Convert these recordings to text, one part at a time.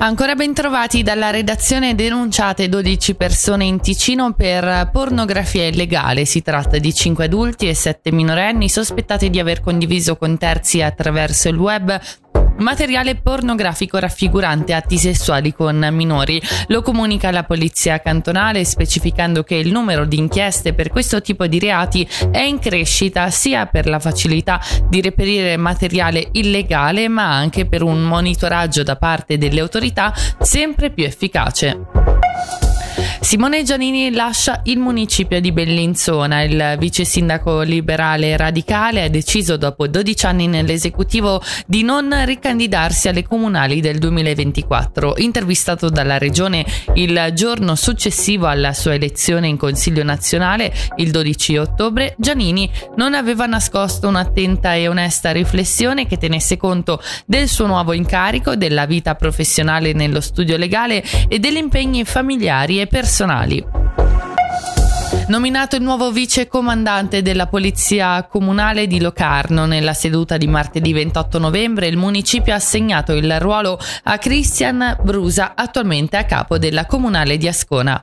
Ancora ben trovati dalla redazione denunciate 12 persone in Ticino per pornografia illegale. Si tratta di 5 adulti e 7 minorenni sospettati di aver condiviso con terzi attraverso il web materiale pornografico raffigurante atti sessuali con minori. Lo comunica la polizia cantonale specificando che il numero di inchieste per questo tipo di reati è in crescita sia per la facilità di reperire materiale illegale ma anche per un monitoraggio da parte delle autorità sempre più efficace. Simone Giannini lascia il municipio di Bellinzona. Il vice sindaco liberale radicale ha deciso dopo 12 anni nell'esecutivo di non ricandidarsi alle comunali del 2024. Intervistato dalla regione il giorno successivo alla sua elezione in Consiglio nazionale, il 12 ottobre, Giannini non aveva nascosto un'attenta e onesta riflessione che tenesse conto del suo nuovo incarico, della vita professionale nello studio legale e degli impegni familiari e personali. Nominato il nuovo vice comandante della Polizia Comunale di Locarno nella seduta di martedì 28 novembre, il municipio ha assegnato il ruolo a Christian Brusa, attualmente a capo della Comunale di Ascona.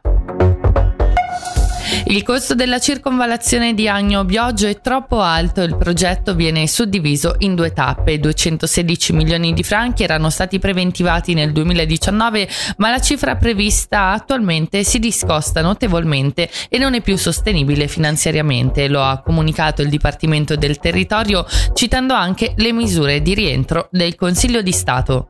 Il costo della circonvallazione di Agno Bioggio è troppo alto il progetto viene suddiviso in due tappe. 216 milioni di franchi erano stati preventivati nel 2019, ma la cifra prevista attualmente si discosta notevolmente e non è più sostenibile finanziariamente, lo ha comunicato il Dipartimento del Territorio citando anche le misure di rientro del Consiglio di Stato.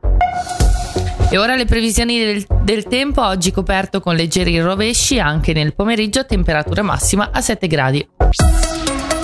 E ora le previsioni del, del, tempo, oggi coperto con leggeri rovesci, anche nel pomeriggio temperatura massima a 7 gradi.